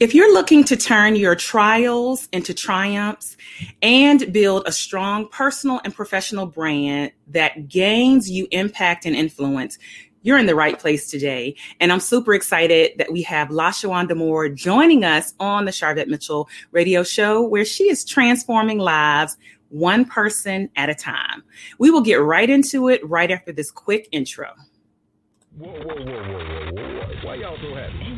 If you're looking to turn your trials into triumphs and build a strong personal and professional brand that gains you impact and influence, you're in the right place today. And I'm super excited that we have LaShawanda Moore joining us on the Sharvette Mitchell radio show, where she is transforming lives one person at a time. We will get right into it right after this quick intro. Whoa, whoa, whoa, whoa, whoa, whoa. Why y'all so happy?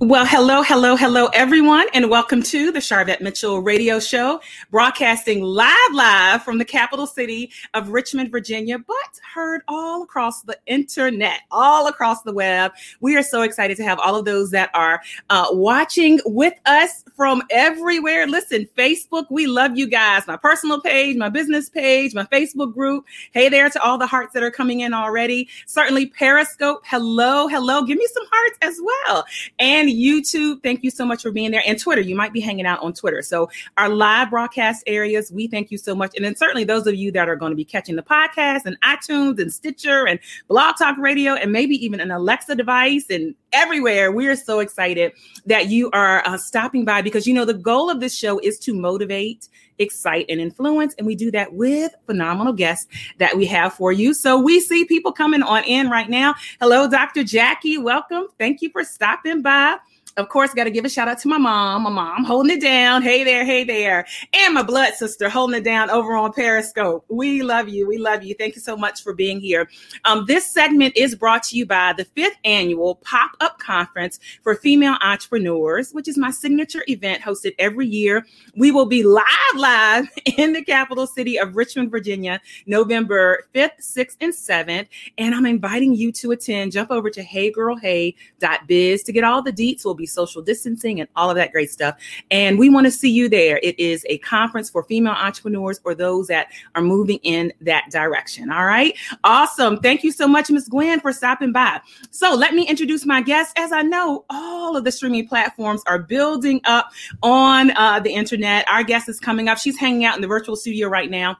Well, hello, hello, hello, everyone, and welcome to the Sharvette Mitchell Radio Show, broadcasting live, live from the capital city of Richmond, Virginia, but heard all across the internet, all across the web. We are so excited to have all of those that are uh, watching with us from everywhere. Listen, Facebook, we love you guys. My personal page, my business page, my Facebook group. Hey there to all the hearts that are coming in already. Certainly, Periscope. Hello, hello. Give me some hearts as well. And and YouTube. Thank you so much for being there. And Twitter, you might be hanging out on Twitter. So, our live broadcast areas, we thank you so much. And then, certainly, those of you that are going to be catching the podcast and iTunes and Stitcher and Blog Talk Radio and maybe even an Alexa device and everywhere. We are so excited that you are uh, stopping by because, you know, the goal of this show is to motivate, excite, and influence. And we do that with phenomenal guests that we have for you. So we see people coming on in right now. Hello, Dr. Jackie. Welcome. Thank you for stopping by of course, got to give a shout out to my mom. My mom holding it down. Hey there, hey there. And my blood sister holding it down over on Periscope. We love you. We love you. Thank you so much for being here. Um, this segment is brought to you by the fifth annual Pop Up Conference for Female Entrepreneurs, which is my signature event hosted every year. We will be live, live in the capital city of Richmond, Virginia, November 5th, 6th, and 7th. And I'm inviting you to attend. Jump over to heygirlhey.biz to get all the deets. We'll be social distancing and all of that great stuff. And we want to see you there. It is a conference for female entrepreneurs or those that are moving in that direction. All right. Awesome. Thank you so much, Ms. Gwen, for stopping by. So let me introduce my guest. As I know, all of the streaming platforms are building up on uh, the internet. Our guest is coming up. She's hanging out in the virtual studio right now.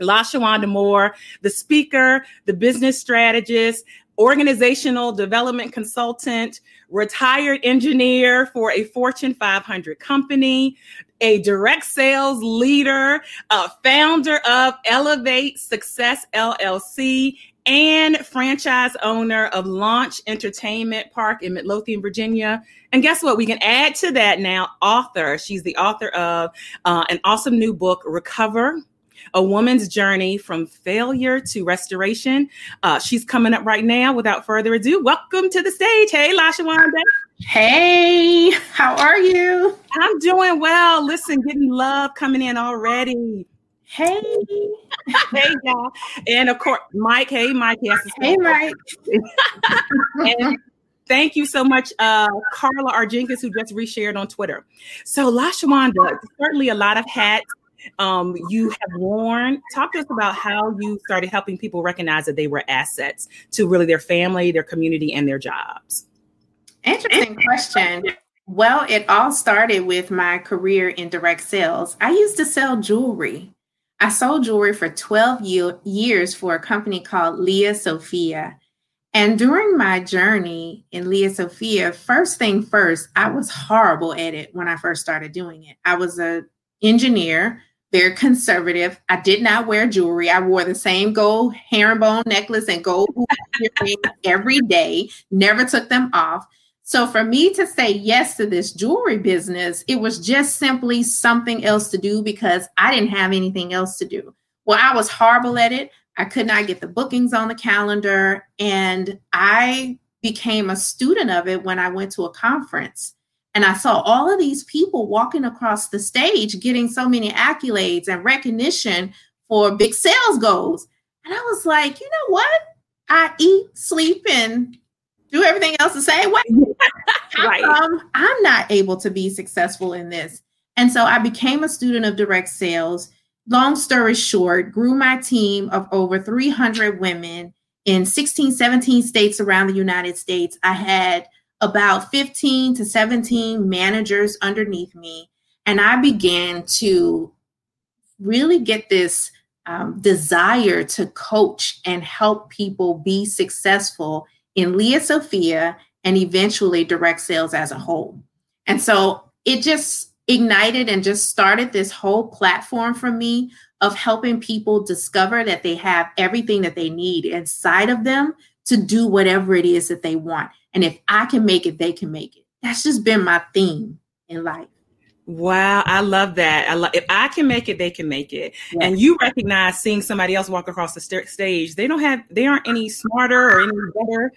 LaShawanda Moore, the speaker, the business strategist, organizational development consultant, retired engineer for a Fortune 500 company, a direct sales leader, a founder of Elevate Success LLC, and franchise owner of Launch Entertainment Park in Midlothian, Virginia. And guess what? We can add to that now author. She's the author of uh, an awesome new book, Recover a woman's journey from failure to restoration. Uh, she's coming up right now. Without further ado, welcome to the stage. Hey, LaShawanda. Hey, how are you? I'm doing well. Listen, getting love coming in already. Hey. hey, y'all. And of course, Mike. Hey, Mike. Yes. Hey, Mike. and thank you so much, uh, Carla Arjinkis, who just reshared on Twitter. So, LaShawanda, certainly a lot of hats um, you have worn. Talk to us about how you started helping people recognize that they were assets to really their family, their community, and their jobs. Interesting question. Well, it all started with my career in direct sales. I used to sell jewelry. I sold jewelry for 12 year, years for a company called Lia Sophia. And during my journey in Lia Sophia, first thing first, I was horrible at it when I first started doing it. I was a engineer very conservative. I did not wear jewelry. I wore the same gold herringbone necklace and gold every day, never took them off. So for me to say yes to this jewelry business, it was just simply something else to do because I didn't have anything else to do. Well, I was horrible at it. I could not get the bookings on the calendar. And I became a student of it when I went to a conference. And I saw all of these people walking across the stage getting so many accolades and recognition for big sales goals. And I was like, you know what? I eat, sleep, and do everything else the same way. right. Um, I'm not able to be successful in this. And so I became a student of direct sales. Long story short, grew my team of over 300 women in 16, 17 states around the United States. I had about 15 to 17 managers underneath me. And I began to really get this um, desire to coach and help people be successful in Lia Sophia and eventually direct sales as a whole. And so it just ignited and just started this whole platform for me of helping people discover that they have everything that they need inside of them to do whatever it is that they want. And if I can make it, they can make it. That's just been my theme in life. Wow, I love that. I love if I can make it, they can make it. Yes. And you recognize seeing somebody else walk across the st- stage. They don't have, they aren't any smarter or any better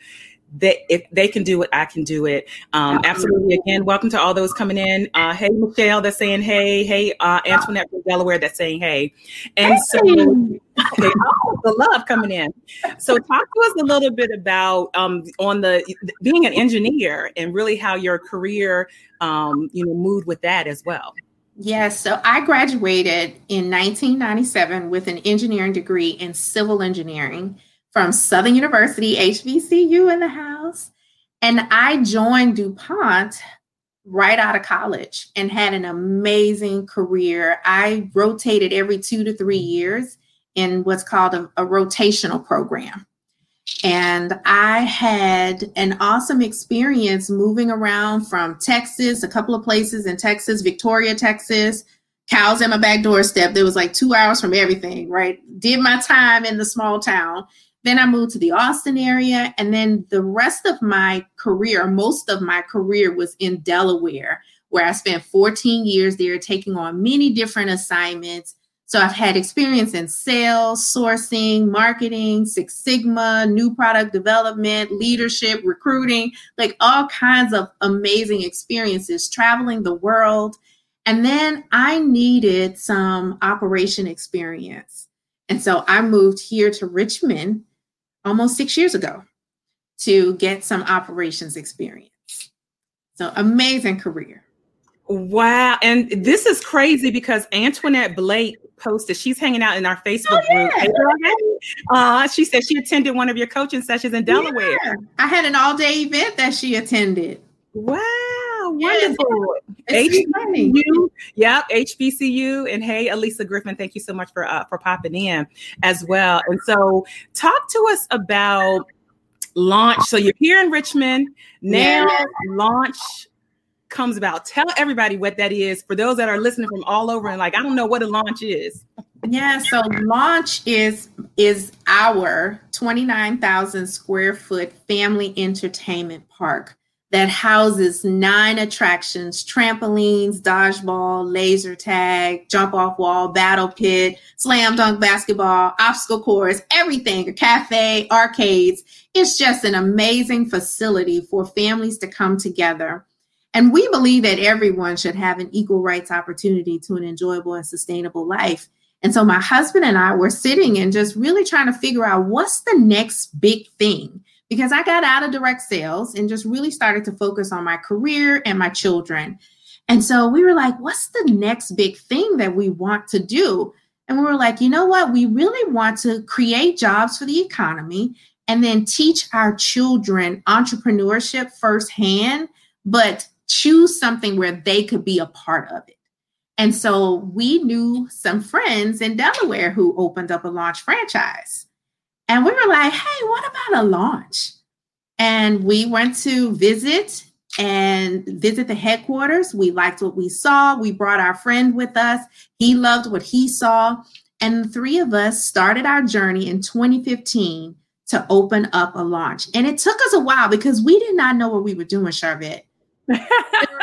that if they can do it, I can do it. Um, absolutely. Again, welcome to all those coming in. Uh, hey, Michelle, that's saying hey. Hey, uh, Antoinette from Delaware, that's saying hey. And hey. so, okay, oh, the love coming in. So, talk to us a little bit about um, on the being an engineer and really how your career, um, you know, moved with that as well. Yes, so I graduated in 1997 with an engineering degree in civil engineering from Southern University, HBCU in the house. And I joined DuPont right out of college and had an amazing career. I rotated every two to three years in what's called a, a rotational program. And I had an awesome experience moving around from Texas, a couple of places in Texas, Victoria, Texas, cows at my back doorstep. There was like two hours from everything, right? Did my time in the small town then I moved to the Austin area. And then the rest of my career, most of my career was in Delaware, where I spent 14 years there taking on many different assignments. So I've had experience in sales, sourcing, marketing, Six Sigma, new product development, leadership, recruiting, like all kinds of amazing experiences, traveling the world. And then I needed some operation experience. And so I moved here to Richmond almost six years ago to get some operations experience. So amazing career. Wow. And this is crazy because Antoinette Blake posted, she's hanging out in our Facebook oh, yeah. group. Uh, she said she attended one of your coaching sessions in Delaware. Yeah. I had an all day event that she attended. Wow. Wonderful. HBCU. Yep. HBCU. And hey, Elisa Griffin, thank you so much for, uh, for popping in as well. And so talk to us about launch. So you're here in Richmond now. Yeah. Launch comes about. Tell everybody what that is for those that are listening from all over and like, I don't know what a launch is. Yeah, so launch is is our 29,000 square foot family entertainment park that houses nine attractions trampolines, dodgeball, laser tag, jump off wall, battle pit, slam dunk basketball, obstacle course, everything, a cafe, arcades. It's just an amazing facility for families to come together. And we believe that everyone should have an equal rights opportunity to an enjoyable and sustainable life. And so my husband and I were sitting and just really trying to figure out what's the next big thing because I got out of direct sales and just really started to focus on my career and my children. And so we were like, what's the next big thing that we want to do? And we were like, you know what? We really want to create jobs for the economy and then teach our children entrepreneurship firsthand, but choose something where they could be a part of it. And so we knew some friends in Delaware who opened up a launch franchise. And we were like, hey, what about a launch? And we went to visit and visit the headquarters. We liked what we saw. We brought our friend with us. He loved what he saw. And the three of us started our journey in 2015 to open up a launch. And it took us a while because we did not know what we were doing, Sharvette. we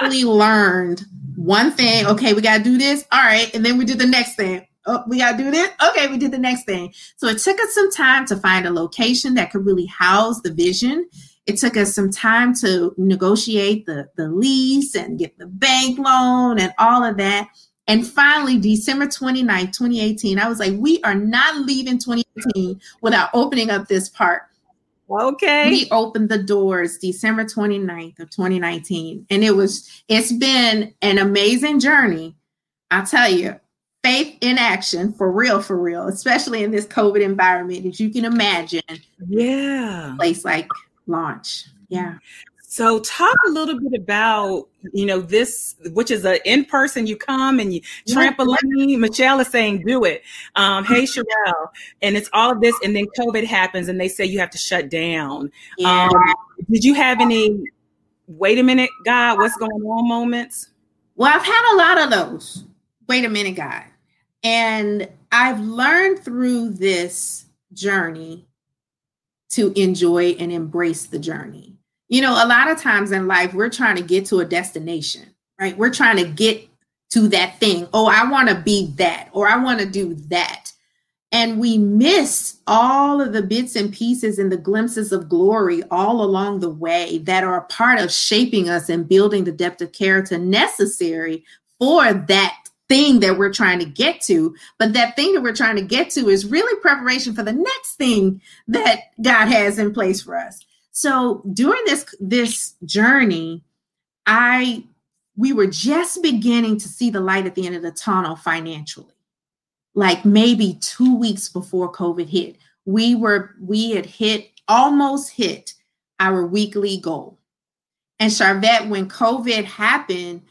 really learned one thing. Okay, we got to do this. All right. And then we did the next thing oh, we got to do this. Okay, we did the next thing. So it took us some time to find a location that could really house the vision. It took us some time to negotiate the, the lease and get the bank loan and all of that. And finally, December 29th, 2018, I was like, we are not leaving 2018 without opening up this park. Okay. We opened the doors December 29th of 2019. And it was, it's been an amazing journey. I'll tell you, faith in action for real, for real, especially in this COVID environment, as you can imagine. Yeah. Place like launch. Yeah. So talk a little bit about, you know, this, which is a in-person, you come and you trampoline. Michelle is saying, do it. Um, hey, Sherelle. And it's all of this. And then COVID happens and they say you have to shut down. Yeah. Um, did you have any, wait a minute, God, what's going on moments? Well, I've had a lot of those. Wait a minute, God. And I've learned through this journey to enjoy and embrace the journey you know, a lot of times in life, we're trying to get to a destination, right? We're trying to get to that thing. Oh, I want to be that, or I want to do that. And we miss all of the bits and pieces and the glimpses of glory all along the way that are a part of shaping us and building the depth of character necessary for that thing that we're trying to get to. But that thing that we're trying to get to is really preparation for the next thing that God has in place for us. So during this this journey, I we were just beginning to see the light at the end of the tunnel financially. Like maybe 2 weeks before COVID hit, we were we had hit almost hit our weekly goal. And Sharvette, when COVID happened,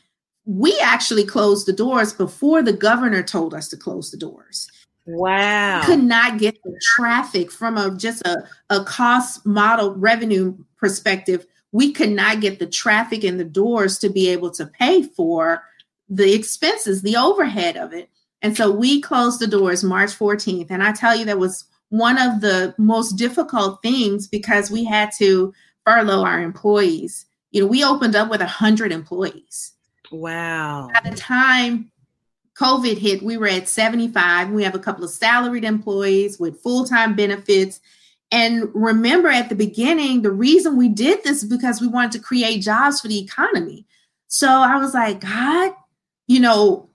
we actually closed the doors before the governor told us to close the doors. Wow. Could not get the traffic from a just a, a cost model revenue perspective. We could not get the traffic in the doors to be able to pay for the expenses, the overhead of it. And so we closed the doors March 14th. And I tell you, that was one of the most difficult things because we had to furlough our employees. You know, we opened up with 100 employees. Wow. By the time COVID hit, we were at 75. We have a couple of salaried employees with full time benefits. And remember at the beginning, the reason we did this is because we wanted to create jobs for the economy. So I was like, God, you know,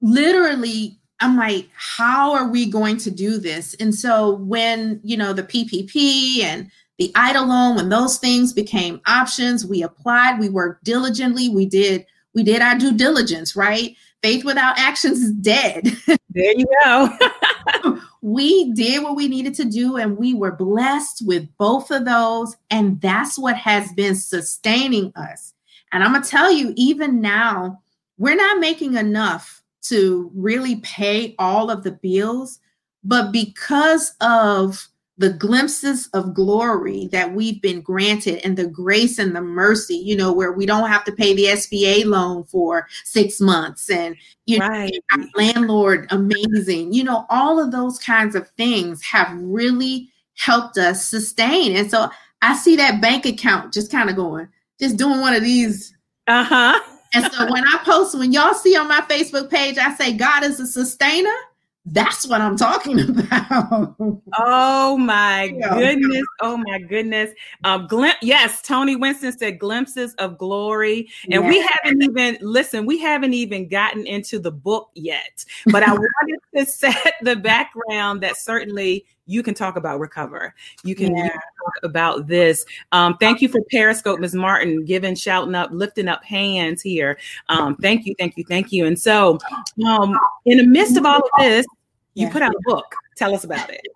literally, I'm like, how are we going to do this? And so when, you know, the PPP and the EIDL loan, when those things became options, we applied, we worked diligently, we did, we did our due diligence, right? faith without actions is dead. There you go. we did what we needed to do and we were blessed with both of those. And that's what has been sustaining us. And I'm going to tell you, even now, we're not making enough to really pay all of the bills. But because of the glimpses of glory that we've been granted and the grace and the mercy, you know, where we don't have to pay the SBA loan for six months and you right. know, landlord amazing, you know, all of those kinds of things have really helped us sustain. And so I see that bank account just kind of going, just doing one of these. Uh huh. and so when I post, when y'all see on my Facebook page, I say God is a sustainer that's what I'm talking about. oh my goodness. Oh my goodness. Um, glim- yes, Tony Winston said glimpses of glory. And we haven't even, listen, we haven't even gotten into the book yet. But I wanted to set the background that certainly you can talk about recover. You can, yeah. you can talk about this. Um, thank you for Periscope, Ms. Martin, giving, shouting up, lifting up hands here. Um, thank you, thank you, thank you. And so, um, in the midst of all of this, you yeah. put out a book. Tell us about it.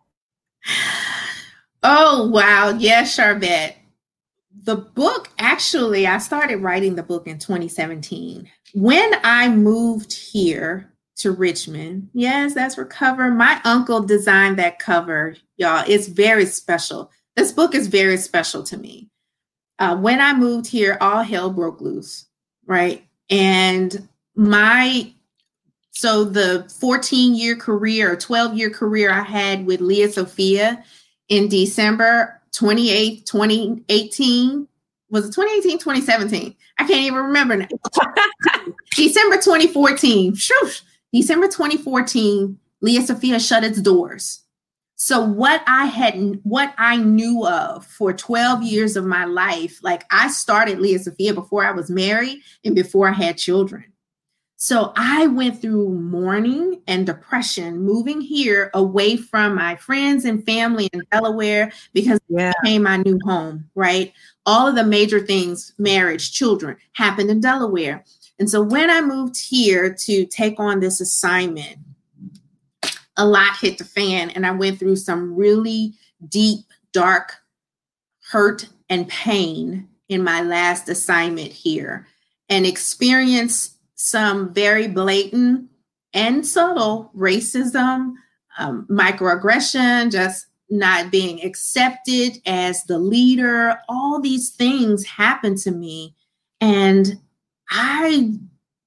Oh, wow. Yes, Sharvette. The book, actually, I started writing the book in 2017. When I moved here, to Richmond. Yes, that's Recover. My uncle designed that cover, y'all. It's very special. This book is very special to me. Uh, when I moved here, all hell broke loose, right? And my so the 14 year career or 12 year career I had with Lia Sophia in December 28, 2018. Was it 2018, 2017? I can't even remember now. December 2014. Shoosh December 2014, Lia Sophia shut its doors. So what I had what I knew of for 12 years of my life, like I started Lia Sophia before I was married and before I had children. So I went through mourning and depression moving here away from my friends and family in Delaware because yeah. it became my new home, right? All of the major things, marriage, children, happened in Delaware. And so when I moved here to take on this assignment, a lot hit the fan and I went through some really deep, dark hurt and pain in my last assignment here and experienced some very blatant and subtle racism, um, microaggression, just not being accepted as the leader. All these things happened to me. And I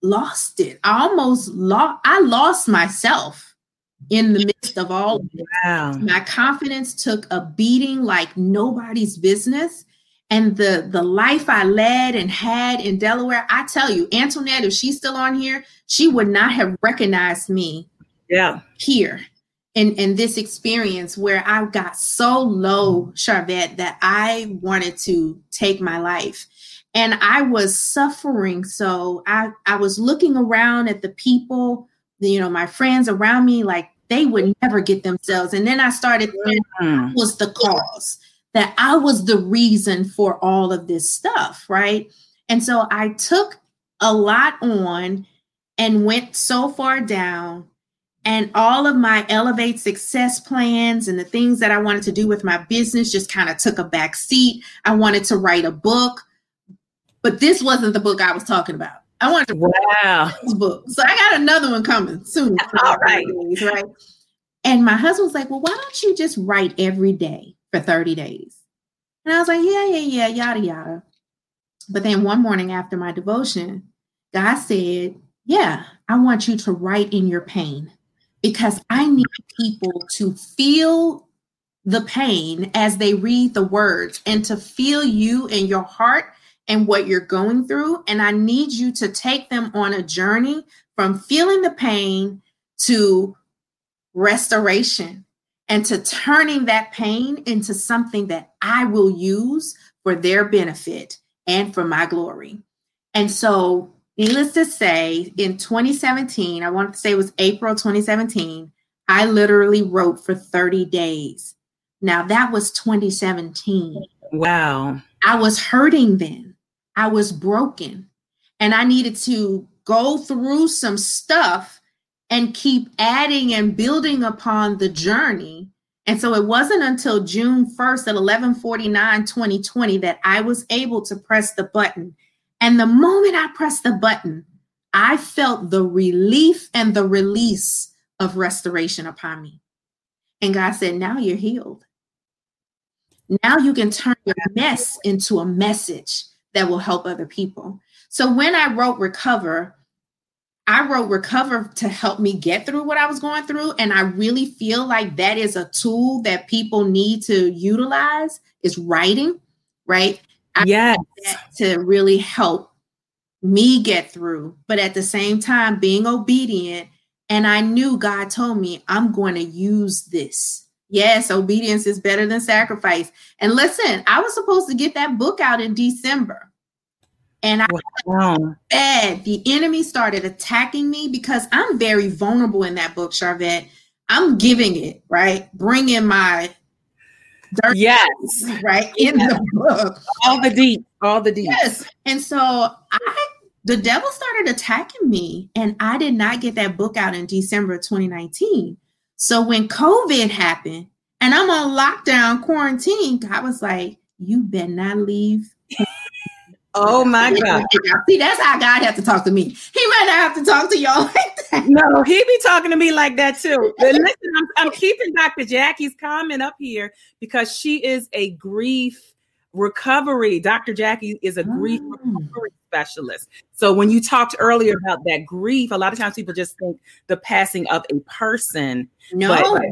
lost it. I almost lost, I lost myself in the midst of all of. Wow. My confidence took a beating like nobody's business. And the the life I led and had in Delaware, I tell you, Antoinette, if she's still on here, she would not have recognized me yeah. here in, in this experience where I got so low, Sharvette, that I wanted to take my life. And I was suffering. So I, I was looking around at the people, you know, my friends around me, like they would never get themselves. And then I started mm. was the cause, that I was the reason for all of this stuff, right? And so I took a lot on and went so far down and all of my elevate success plans and the things that I wanted to do with my business just kind of took a back seat. I wanted to write a book, but this wasn't the book I was talking about. I wanted to wow this book. So I got another one coming soon. All right. Days, right. And my husband was like, Well, why don't you just write every day for 30 days? And I was like, Yeah, yeah, yeah, yada, yada. But then one morning after my devotion, God said, Yeah, I want you to write in your pain because I need people to feel the pain as they read the words and to feel you in your heart and what you're going through. And I need you to take them on a journey from feeling the pain to restoration and to turning that pain into something that I will use for their benefit and for my glory. And so Needless to say, in 2017, I want to say it was April 2017, I literally wrote for 30 days. Now that was 2017. Wow. I was hurting then. I was broken. And I needed to go through some stuff and keep adding and building upon the journey. And so it wasn't until June 1st at 1149 2020 that I was able to press the button and the moment I pressed the button, I felt the relief and the release of restoration upon me. And God said, Now you're healed. Now you can turn your mess into a message that will help other people. So when I wrote Recover, I wrote Recover to help me get through what I was going through. And I really feel like that is a tool that people need to utilize is writing, right? yes. to really help me get through, but at the same time, being obedient. And I knew God told me, I'm going to use this. Yes, obedience is better than sacrifice. And listen, I was supposed to get that book out in December. And I wow. bad. The enemy started attacking me because I'm very vulnerable in that book, Sharvette. I'm giving it, right? Bringing my dirt yes right in the book all the deep all the deep yes and so i the devil started attacking me and i did not get that book out in december 2019 so when covid happened and i'm on lockdown quarantine i was like you better not leave Oh my God. See, that's how God has to talk to me. He might not have to talk to y'all like that. No, he be talking to me like that too. But listen, I'm, I'm keeping Dr. Jackie's comment up here because she is a grief recovery. Dr. Jackie is a grief oh. recovery specialist. So when you talked earlier about that grief, a lot of times people just think the passing of a person. No. But,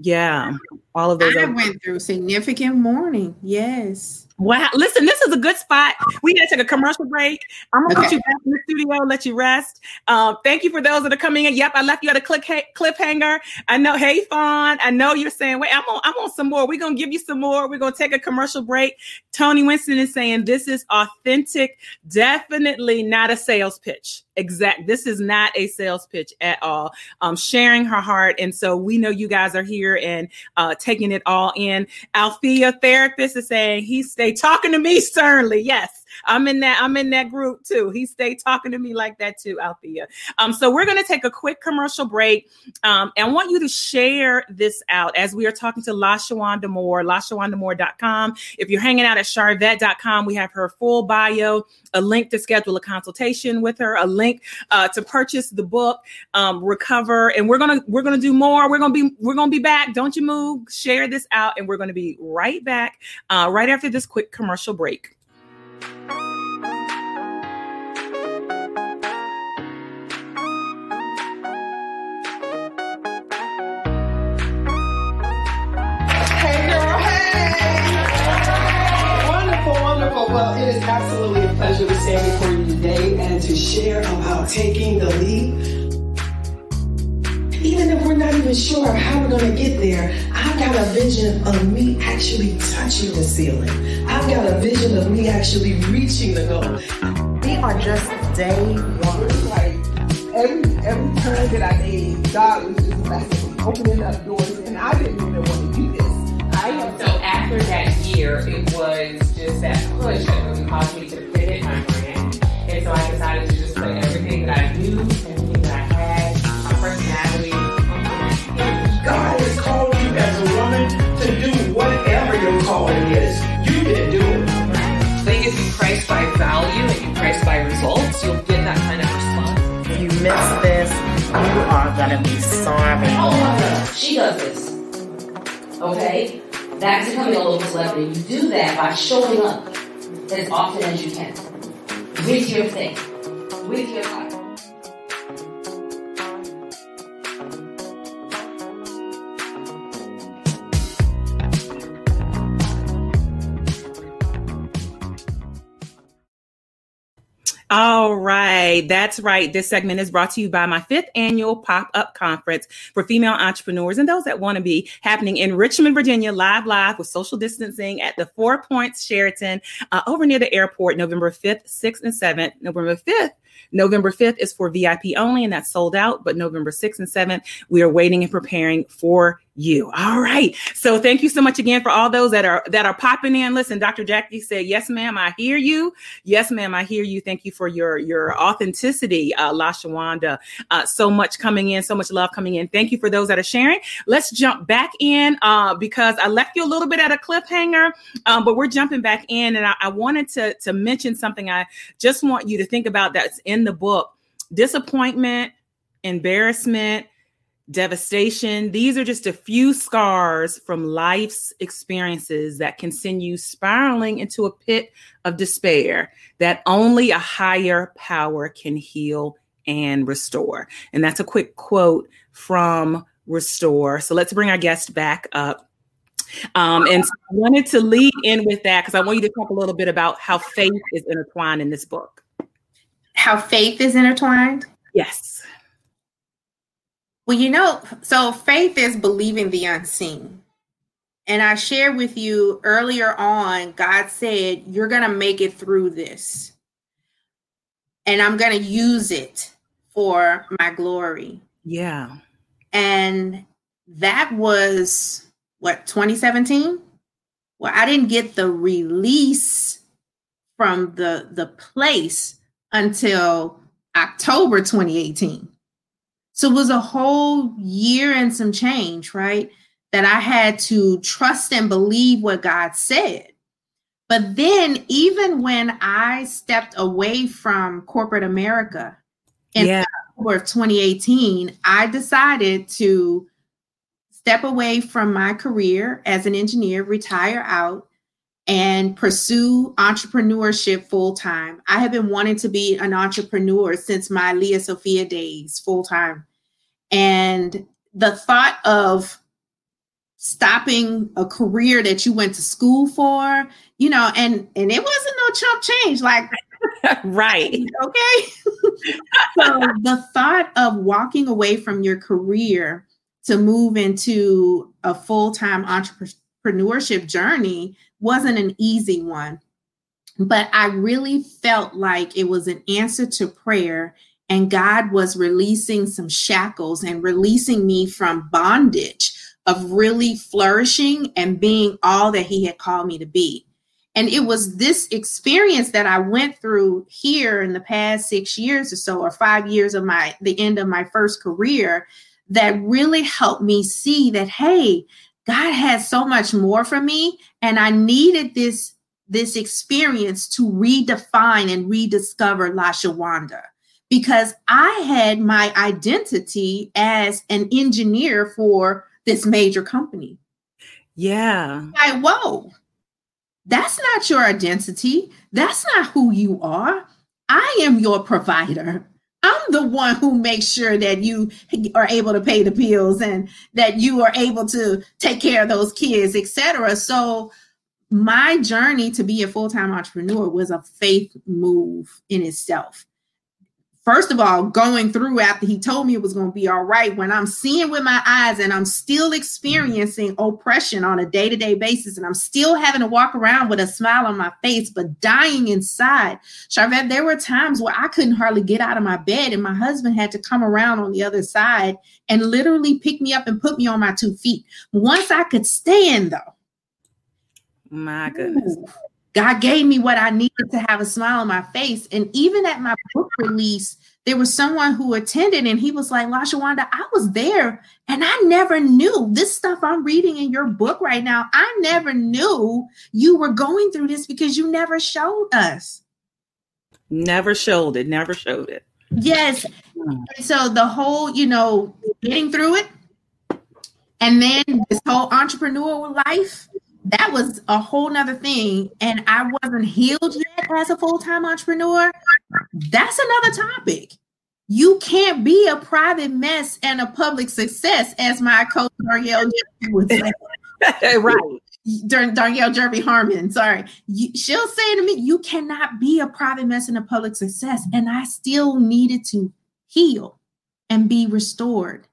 yeah, all of those. I went through significant mourning. Yes. Wow. Listen, this is a good spot. We got to take a commercial break. I'm going to okay. put you back in the studio, let you rest. Um, thank you for those that are coming in. Yep, I left you at a click ha- cliffhanger. I know, hey, Fawn, I know you're saying, wait, I'm on, I'm on some more. We're going to give you some more. We're going to take a commercial break. Tony Winston is saying this is authentic, definitely not a sales pitch. Exact. This is not a sales pitch at all. Um, sharing her heart. And so we know you guys are here and uh, taking it all in. Althea therapist is saying he stay talking to me sternly. Yes. I'm in that. I'm in that group too. He stayed talking to me like that too, Althea. Um, so we're gonna take a quick commercial break. Um, and I want you to share this out as we are talking to LaShawanda Moore, LaShawandaMoore.com. If you're hanging out at Sharvette.com, we have her full bio, a link to schedule a consultation with her, a link uh, to purchase the book, um, Recover. And we're gonna we're gonna do more. We're gonna be we're gonna be back. Don't you move. Share this out, and we're gonna be right back uh, right after this quick commercial break. Well, it is absolutely a pleasure to stand before you today and to share about taking the leap. Even if we're not even sure how we're going to get there, I've got a vision of me actually touching the ceiling. I've got a vision of me actually reaching the goal. We are just day one. Like every every turn that I made, God was just blessing, opening up doors, and I didn't even want to do this. I am so after that year, it was just that push that really caused me to pivot my brand. And so I decided to just put everything that I knew, are gonna be sorry. Oh she does this. Okay? That's becoming a local celebrity. You do that by showing up as often as you can with your thing, with your title. All right. That's right. This segment is brought to you by my fifth annual pop up conference for female entrepreneurs and those that want to be happening in Richmond, Virginia, live, live with social distancing at the Four Points Sheraton uh, over near the airport, November 5th, 6th, and 7th. November 5th November 5th is for VIP only, and that's sold out. But November 6th and 7th, we are waiting and preparing for you. All right. So thank you so much again for all those that are that are popping in. Listen, Dr. Jackie said, "Yes, ma'am, I hear you. Yes, ma'am, I hear you. Thank you for your your authenticity, uh, LaShawanda. Uh, so much coming in, so much love coming in. Thank you for those that are sharing. Let's jump back in uh, because I left you a little bit at a cliffhanger, um, but we're jumping back in, and I, I wanted to to mention something. I just want you to think about that's in the book: disappointment, embarrassment." Devastation. These are just a few scars from life's experiences that can send you spiraling into a pit of despair that only a higher power can heal and restore. And that's a quick quote from Restore. So let's bring our guest back up. Um, and so I wanted to lead in with that because I want you to talk a little bit about how faith is intertwined in this book. How faith is intertwined? Yes. Well, you know, so faith is believing the unseen. And I shared with you earlier on, God said, You're going to make it through this. And I'm going to use it for my glory. Yeah. And that was what, 2017? Well, I didn't get the release from the the place until October 2018. So it was a whole year and some change, right? That I had to trust and believe what God said. But then, even when I stepped away from corporate America in yeah. October of 2018, I decided to step away from my career as an engineer, retire out, and pursue entrepreneurship full time. I have been wanting to be an entrepreneur since my Lia Sophia days, full time. And the thought of stopping a career that you went to school for, you know, and and it wasn't no chump change, like right. Okay. so the thought of walking away from your career to move into a full-time entrepreneurship journey wasn't an easy one. But I really felt like it was an answer to prayer and God was releasing some shackles and releasing me from bondage of really flourishing and being all that He had called me to be. And it was this experience that I went through here in the past six years or so, or five years of my the end of my first career, that really helped me see that hey, God has so much more for me, and I needed this this experience to redefine and rediscover LaShawanda because I had my identity as an engineer for this major company. Yeah. Like, whoa, that's not your identity. That's not who you are. I am your provider. I'm the one who makes sure that you are able to pay the bills and that you are able to take care of those kids, etc. So my journey to be a full-time entrepreneur was a faith move in itself first of all going through after he told me it was going to be all right when i'm seeing with my eyes and i'm still experiencing oppression on a day-to-day basis and i'm still having to walk around with a smile on my face but dying inside. Sharvette there were times where i couldn't hardly get out of my bed and my husband had to come around on the other side and literally pick me up and put me on my two feet. Once i could stand though. My goodness. God gave me what I needed to have a smile on my face. And even at my book release, there was someone who attended and he was like, LaShawanda, I was there and I never knew this stuff I'm reading in your book right now. I never knew you were going through this because you never showed us. Never showed it, never showed it. Yes. Hmm. And so the whole, you know, getting through it and then this whole entrepreneurial life that was a whole nother thing. And I wasn't healed yet as a full-time entrepreneur. That's another topic. You can't be a private mess and a public success, as my coach Darielle would say. right. Danielle Jerby Harmon, sorry. She'll say to me, You cannot be a private mess and a public success. And I still needed to heal and be restored.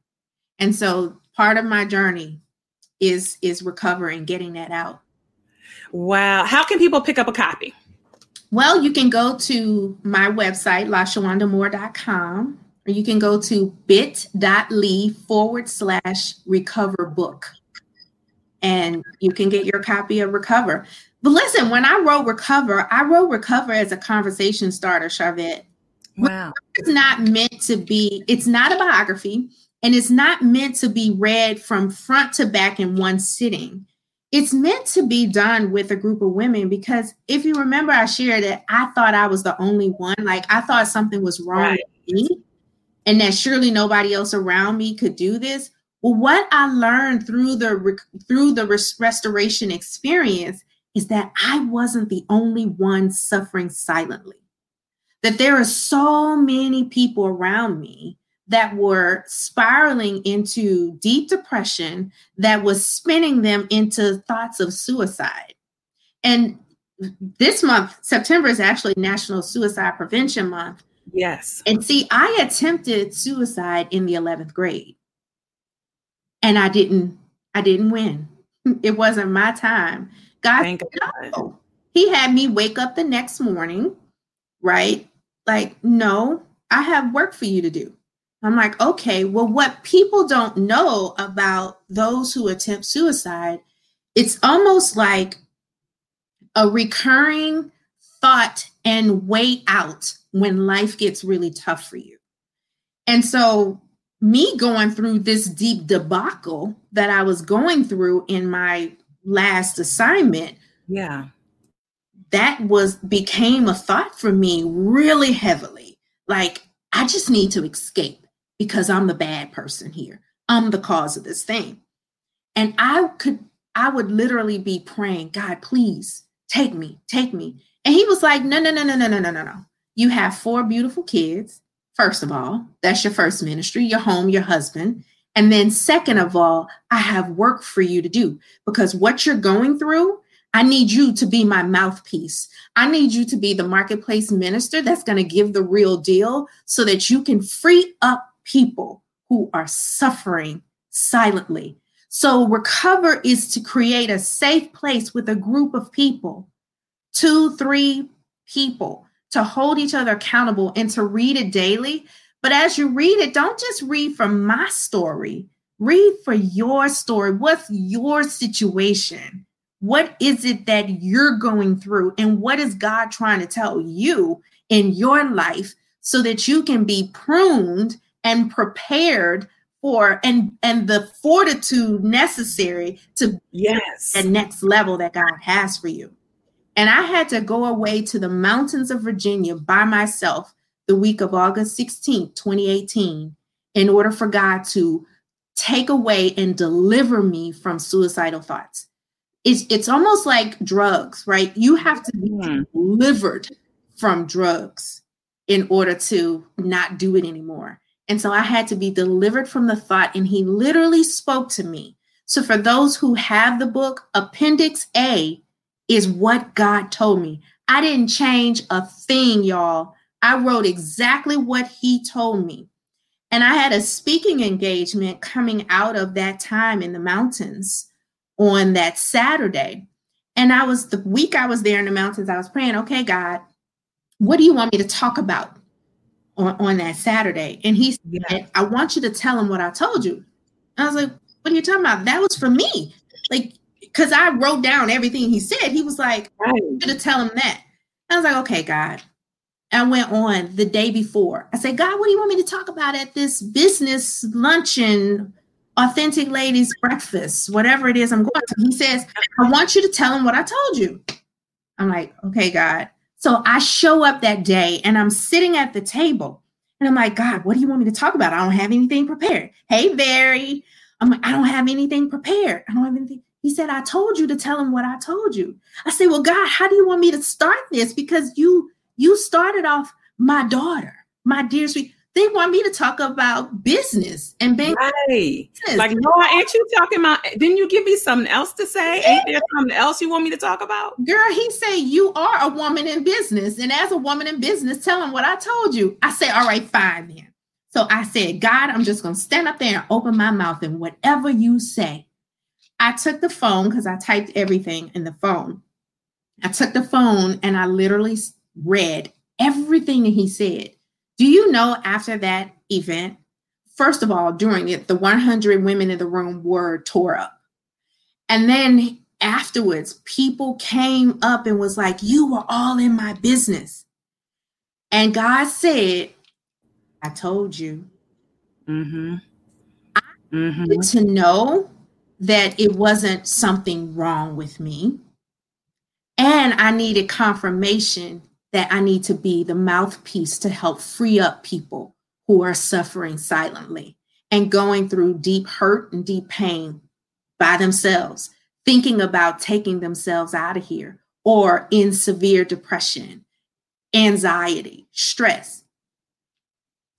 And so part of my journey is is recovering, getting that out. Wow. How can people pick up a copy? Well, you can go to my website, lashawandamoore.com, or you can go to bit.ly forward slash recover book. And you can get your copy of Recover. But listen, when I wrote Recover, I wrote Recover as a conversation starter, Sharvette. Wow. It's not meant to be, it's not a biography. And it's not meant to be read from front to back in one sitting. It's meant to be done with a group of women because if you remember, I shared that I thought I was the only one. Like I thought something was wrong right. with me and that surely nobody else around me could do this. Well, what I learned through the through the restoration experience is that I wasn't the only one suffering silently. That there are so many people around me that were spiraling into deep depression that was spinning them into thoughts of suicide. And this month, September is actually National Suicide Prevention Month. Yes. And see, I attempted suicide in the 11th grade. And I didn't I didn't win. It wasn't my time. God, Thank God. No. He had me wake up the next morning, right? Like, no, I have work for you to do. I'm like, okay, well, what people don't know about those who attempt suicide, it's almost like a recurring thought and way out when life gets really tough for you. And so, me going through this deep debacle that I was going through in my last assignment, yeah, that was became a thought for me really heavily. Like, I just need to escape because I'm the bad person here. I'm the cause of this thing. And I could, I would literally be praying, God, please take me, take me. And he was like, no, no, no, no, no, no, no, no, no. You have four beautiful kids. First of all, that's your first ministry, your home, your husband. And then, second of all, I have work for you to do because what you're going through, I need you to be my mouthpiece. I need you to be the marketplace minister that's going to give the real deal so that you can free up people who are suffering silently. So, recover is to create a safe place with a group of people, two, three people, to hold each other accountable and to read it daily. But as you read it, don't just read from my story, read for your story. What's your situation? What is it that you're going through? And what is God trying to tell you in your life so that you can be pruned and prepared for and and the fortitude necessary to yes the next level that God has for you. And I had to go away to the mountains of Virginia by myself the week of August 16th, 2018, in order for God to take away and deliver me from suicidal thoughts. It's, it's almost like drugs, right? You have to be Mm. delivered from drugs in order to not do it anymore. And so I had to be delivered from the thought, and he literally spoke to me. So, for those who have the book, Appendix A is what God told me. I didn't change a thing, y'all. I wrote exactly what he told me. And I had a speaking engagement coming out of that time in the mountains on that Saturday. And I was the week I was there in the mountains, I was praying, okay, God, what do you want me to talk about on, on that Saturday? And he said, Yeah. I want you to tell him what I told you. I was like, what are you talking about? That was for me. Like, because I wrote down everything he said. He was like, right to tell him that. I was like, okay, God. I went on the day before. I said, God, what do you want me to talk about at this business luncheon, authentic ladies breakfast, whatever it is I'm going to? He says, I want you to tell him what I told you. I'm like, okay, God. So I show up that day and I'm sitting at the table and I'm like, God, what do you want me to talk about? I don't have anything prepared. Hey, Barry. I'm like, I don't have anything prepared. I don't have anything. He said, I told you to tell him what I told you. I said, Well, God, how do you want me to start this? Because you you started off my daughter, my dear sweet. They want me to talk about business and right business. like Noah, ain't you talking about didn't you give me something else to say ain't there something else you want me to talk about girl, he say You are a woman in business. And as a woman in business, tell him what I told you. I say, All right, fine then. So I said, God, I'm just gonna stand up there and open my mouth and whatever you say. I took the phone because I typed everything in the phone. I took the phone and I literally read everything that he said. Do you know after that event, first of all, during it, the 100 women in the room were tore up. And then afterwards, people came up and was like, You were all in my business. And God said, I told you mm-hmm mm-hmm to know that it wasn't something wrong with me. And I needed confirmation that I need to be the mouthpiece to help free up people who are suffering silently and going through deep hurt and deep pain by themselves, thinking about taking themselves out of here or in severe depression, anxiety, stress.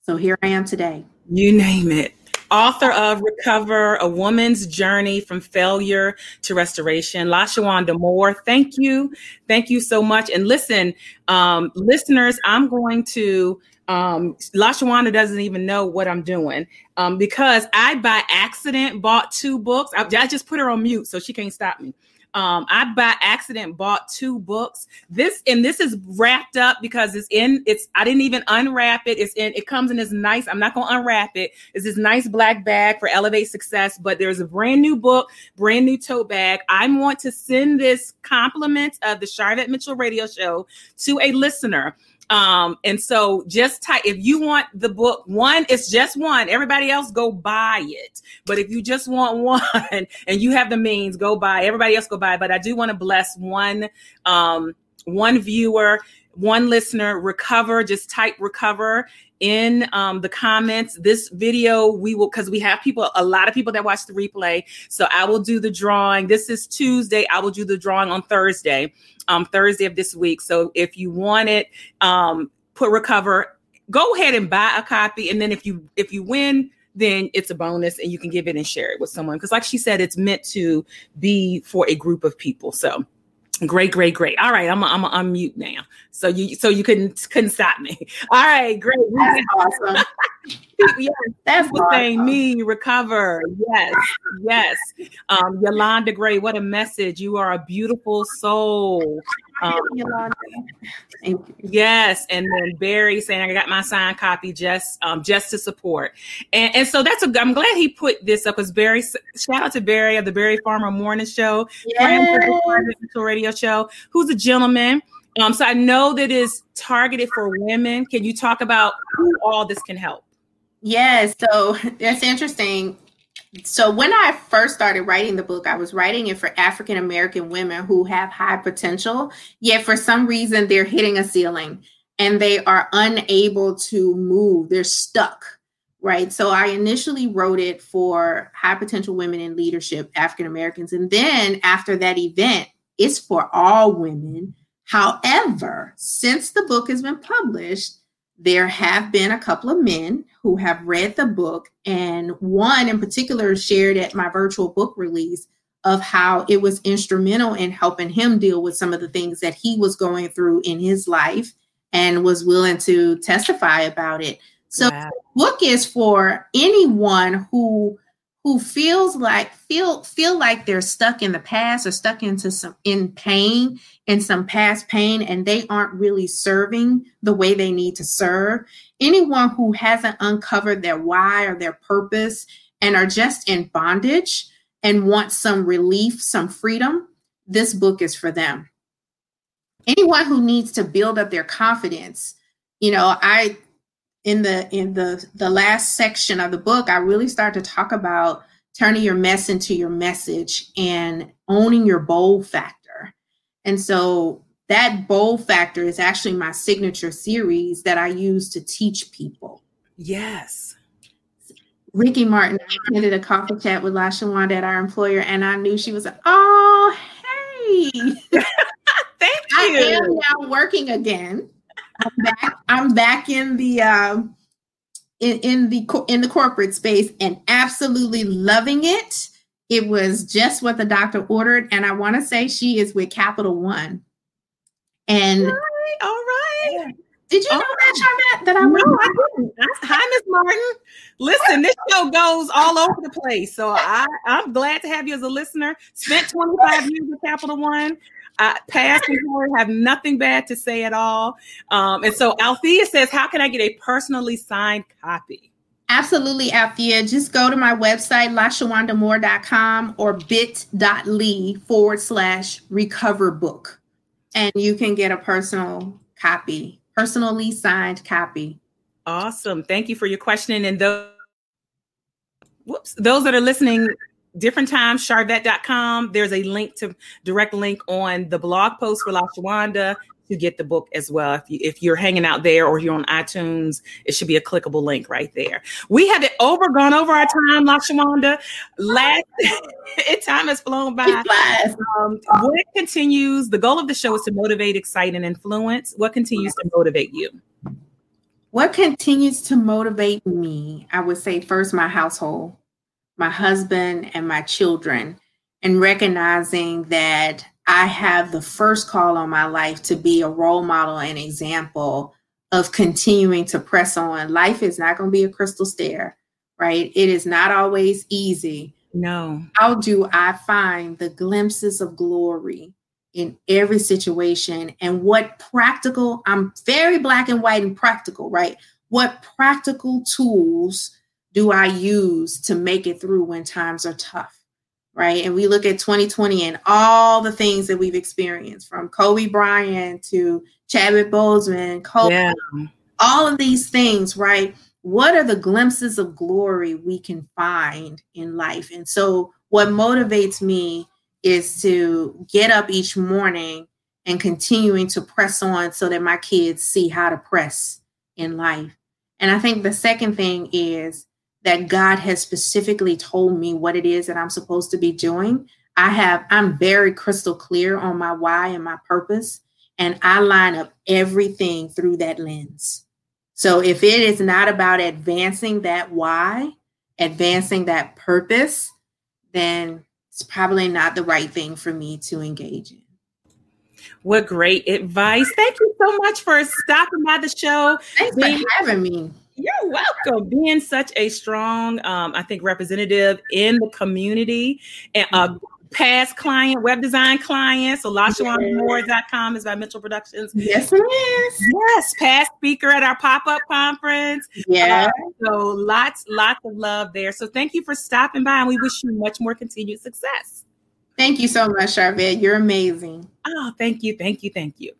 So here I am today. You name it. Author of Recover, A Woman's Journey from Failure to Restoration, LaShawanda Moore. Thank you. Thank you so much. And listen, um, listeners, I'm going to, um, LaShawanda doesn't even know what I'm doing um, because I, by accident, bought two books. I, I just put her on mute so she can't stop me. Um, I by accident bought two books. This and this is wrapped up because it's in. It's I didn't even unwrap it. It's in. It comes in this nice. I'm not gonna unwrap it. It's this nice black bag for Elevate Success. But there's a brand new book, brand new tote bag. I want to send this compliment of the Sharvette Mitchell Radio Show to a listener. Um, and so just type if you want the book, one, it's just one. Everybody else go buy it. But if you just want one and you have the means, go buy. Everybody else go buy. But I do want to bless one um one viewer, one listener, recover, just type recover in um, the comments. This video, we will, because we have people, a lot of people that watch the replay. So I will do the drawing. This is Tuesday. I will do the drawing on Thursday, um, Thursday of this week. So if you want it, um, put recover, go ahead and buy a copy. And then if you, if you win, then it's a bonus and you can give it and share it with someone. Because like she said, it's meant to be for a group of people. So Great, great, great. All right, I'm I'm unmute now, so you so you couldn't couldn't stop me. All right, great. That's awesome. yes, that's saying me recover. Yes, yes. Um, Yolanda Gray, what a message! You are a beautiful soul. Um, Yes, and then Barry saying I got my signed copy just um, just to support, and and so that's a. I'm glad he put this up because Barry. Shout out to Barry of the Barry Farmer Morning Show, yes. radio show, who's a gentleman. Um, so I know that is targeted for women. Can you talk about who all this can help? Yes, so that's interesting. So when I first started writing the book, I was writing it for African American women who have high potential, yet for some reason they're hitting a ceiling and they are unable to move. They're stuck, right? So I initially wrote it for high potential women in leadership, African Americans. And then after that event, it's for all women. However, since the book has been published, there have been a couple of men who have read the book, and one in particular shared at my virtual book release of how it was instrumental in helping him deal with some of the things that he was going through in his life and was willing to testify about it. So, wow. the book is for anyone who who feels like feel feel like they're stuck in the past or stuck into some in pain in some past pain and they aren't really serving the way they need to serve. Anyone who hasn't uncovered their why or their purpose and are just in bondage and want some relief some freedom this book is for them. Anyone who needs to build up their confidence you know i in the in the the last section of the book i really start to talk about turning your mess into your message and owning your bold factor. And so that bold factor is actually my signature series that i use to teach people. Yes. Ricky martin attended a coffee chat with lashawanda at our employer and i knew she was like oh hey. Thank you i am now working again I'm back. I'm back in the um, in, in the in the corporate space and absolutely loving it. It was just what the doctor ordered, and I want to say she is with Capital One. And all right, all right. Did you know that, Sharvette? That I no, I didn't. Hi, Miss Martin. Listen, this show goes all over the place, so I, I'm glad to have you as a listener. Spent 25 years with Capital One. I, past and have nothing bad to say at all. Um, and so Althea says, How can I get a personally signed copy? Absolutely, Althea. Just go to my website, lashawandamoore.com or bit.ly forward slash recover book. And you can get a personal copy, personally signed copy. Awesome. Thank you for your question. And those, whoops, those that are listening different times, sharvette.com. There's a link to direct link on the blog post for La LaShawanda to get the book as well. If, you, if you're hanging out there or you're on iTunes, it should be a clickable link right there. We have it over, gone over our time, La LaShawanda. Last time has flown by. Um, what continues? The goal of the show is to motivate, excite, and influence. What continues to motivate you? What continues to motivate me? I would say first my household my husband, and my children, and recognizing that I have the first call on my life to be a role model and example of continuing to press on. Life is not going to be a crystal stair, right? It is not always easy. No. How do I find the glimpses of glory in every situation? And what practical, I'm very black and white and practical, right? What practical tools do I use to make it through when times are tough? Right. And we look at 2020 and all the things that we've experienced from Kobe Bryant to Chadwick Boseman, Kobe, yeah. all of these things, right? What are the glimpses of glory we can find in life? And so, what motivates me is to get up each morning and continuing to press on so that my kids see how to press in life. And I think the second thing is that God has specifically told me what it is that I'm supposed to be doing. I have, I'm very crystal clear on my why and my purpose, and I line up everything through that lens. So if it is not about advancing that why, advancing that purpose, then it's probably not the right thing for me to engage in. What great advice. Thank you so much for stopping by the show. Thanks for having me. You're welcome. Being such a strong, um, I think, representative in the community and a uh, past client, web design client. So LaShawandaMoore.com is by Mitchell Productions. Yes, it is. Yes, past speaker at our pop-up conference. Yeah. Uh, so lots, lots of love there. So thank you for stopping by and we wish you much more continued success. Thank you so much, Sharvette. You're amazing. Oh, thank you, thank you, thank you.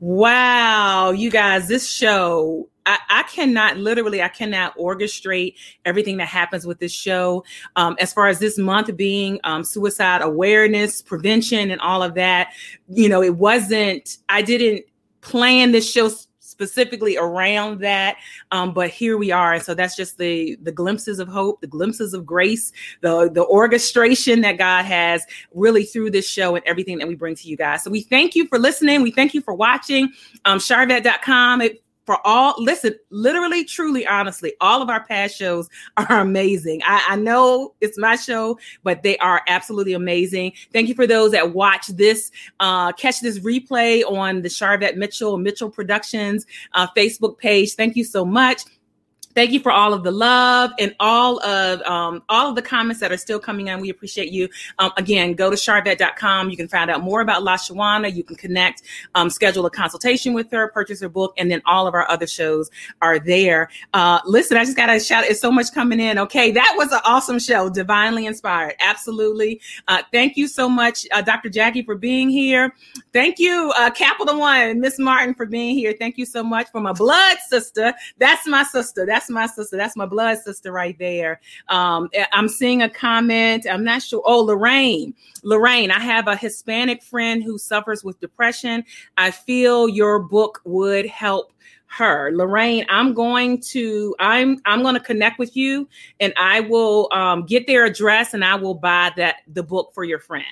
Wow, you guys, this show, I, I cannot literally, I cannot orchestrate everything that happens with this show. Um, as far as this month being um, suicide awareness, prevention, and all of that, you know, it wasn't, I didn't plan this show specifically around that. Um, but here we are. And so that's just the the glimpses of hope, the glimpses of grace, the the orchestration that God has really through this show and everything that we bring to you guys. So we thank you for listening. We thank you for watching. Um, Sharvette.com. It, for all listen literally truly honestly all of our past shows are amazing. I, I, know it's my show but they are absolutely amazing. Thank you for those that watch this uh, catch this replay on the sharvette mitchell mitchell productions uh, facebook page. Thank you so much Thank you for all of the love and all of um, all of the comments that are still coming in. We appreciate you. Um, again, go to sharvette.com. You can find out more about La LaShawana. You can connect, um, schedule a consultation with her, purchase her book, and then all of our other shows are there. Uh, listen, I just got to shout, it's so much coming in. Okay, that was an awesome show, divinely inspired. Absolutely. Uh, thank you so much, uh, Dr. Jackie, for being here. Thank you, uh, Capital One, Miss Martin, for being here. Thank you so much for my blood sister. That's my sister. That's my sister. That's my blood sister right there. Um, eh, I'm seeing a comment. I'm not sure. Oh, Lorraine. Lorraine, I have a Hispanic friend who suffers with depression. I feel your book would help her lorraine i'm going to i'm i'm going to connect with you and i will um, get their address and i will buy that the book for your friend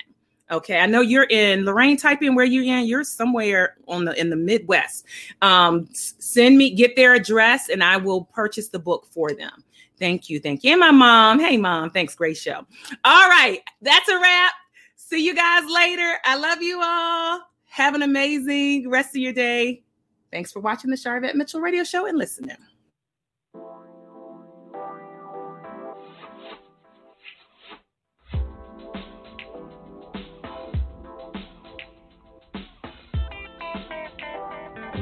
Okay, I know you're in Lorraine. Type in where you're in. You're somewhere on the in the Midwest. Um, send me get their address, and I will purchase the book for them. Thank you, thank you. And my mom. Hey, mom. Thanks. Great show. All right, that's a wrap. See you guys later. I love you all. Have an amazing rest of your day. Thanks for watching the Sharvette Mitchell Radio Show and listening.